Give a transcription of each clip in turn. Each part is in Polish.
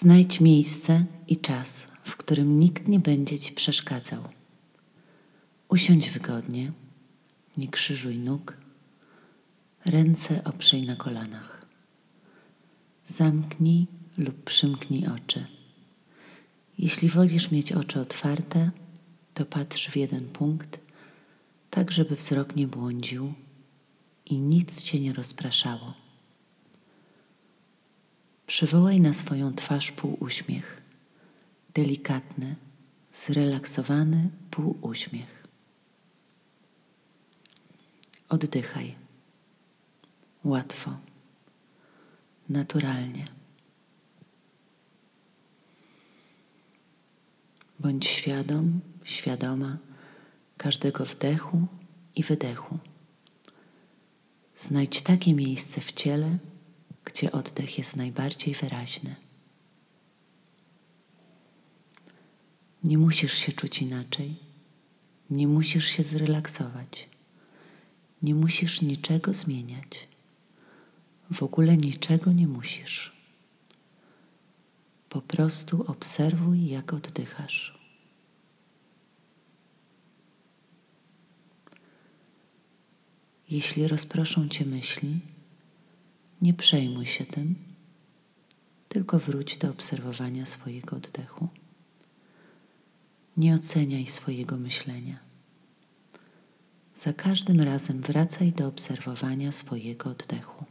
Znajdź miejsce i czas, w którym nikt nie będzie ci przeszkadzał. Usiądź wygodnie, nie krzyżuj nóg, ręce oprzyj na kolanach. Zamknij lub przymknij oczy. Jeśli wolisz mieć oczy otwarte, to patrz w jeden punkt, tak żeby wzrok nie błądził i nic cię nie rozpraszało. Przywołaj na swoją twarz półuśmiech, delikatny, zrelaksowany półuśmiech. Oddychaj. Łatwo, naturalnie. Bądź świadom, świadoma każdego wdechu i wydechu. Znajdź takie miejsce w ciele, gdzie oddech jest najbardziej wyraźny. Nie musisz się czuć inaczej, nie musisz się zrelaksować, nie musisz niczego zmieniać. W ogóle niczego nie musisz. Po prostu obserwuj, jak oddychasz. Jeśli rozproszą cię myśli, nie przejmuj się tym, tylko wróć do obserwowania swojego oddechu. Nie oceniaj swojego myślenia. Za każdym razem wracaj do obserwowania swojego oddechu.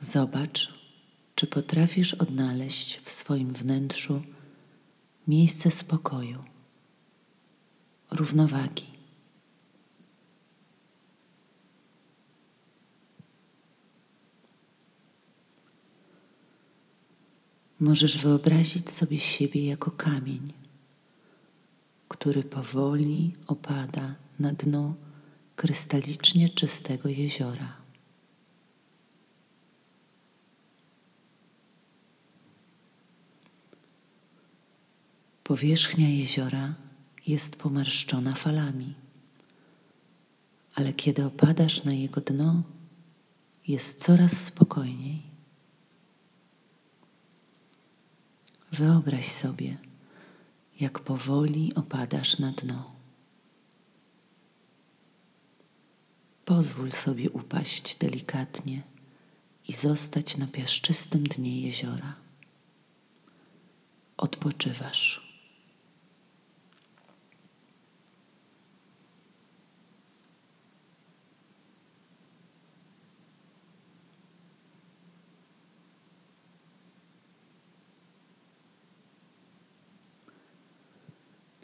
Zobacz, czy potrafisz odnaleźć w swoim wnętrzu miejsce spokoju, równowagi. Możesz wyobrazić sobie siebie jako kamień, który powoli opada na dno krystalicznie czystego jeziora. Powierzchnia jeziora jest pomarszczona falami, ale kiedy opadasz na jego dno, jest coraz spokojniej. Wyobraź sobie, jak powoli opadasz na dno. Pozwól sobie upaść delikatnie i zostać na piaszczystym dnie jeziora. Odpoczywasz.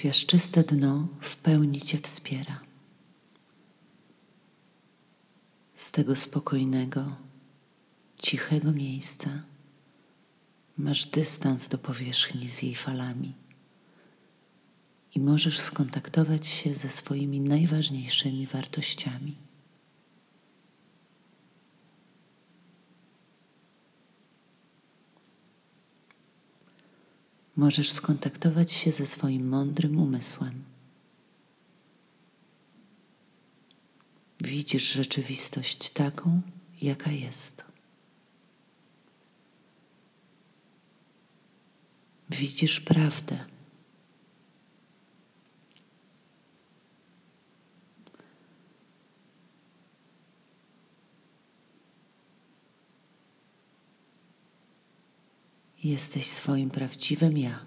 Piaszczyste dno w pełni Cię wspiera. Z tego spokojnego, cichego miejsca masz dystans do powierzchni z jej falami i możesz skontaktować się ze swoimi najważniejszymi wartościami. Możesz skontaktować się ze swoim mądrym umysłem. Widzisz rzeczywistość taką, jaka jest. Widzisz prawdę. Jesteś swoim prawdziwym ja,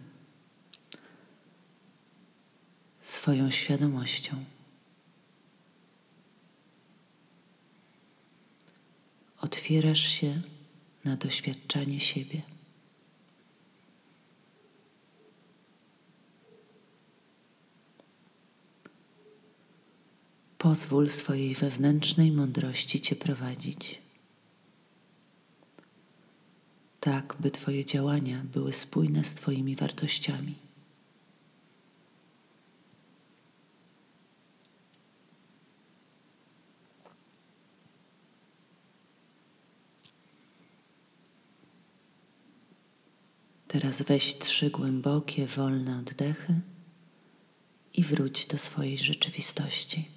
swoją świadomością. Otwierasz się na doświadczanie siebie. Pozwól swojej wewnętrznej mądrości Cię prowadzić tak by Twoje działania były spójne z Twoimi wartościami. Teraz weź trzy głębokie, wolne oddechy i wróć do swojej rzeczywistości.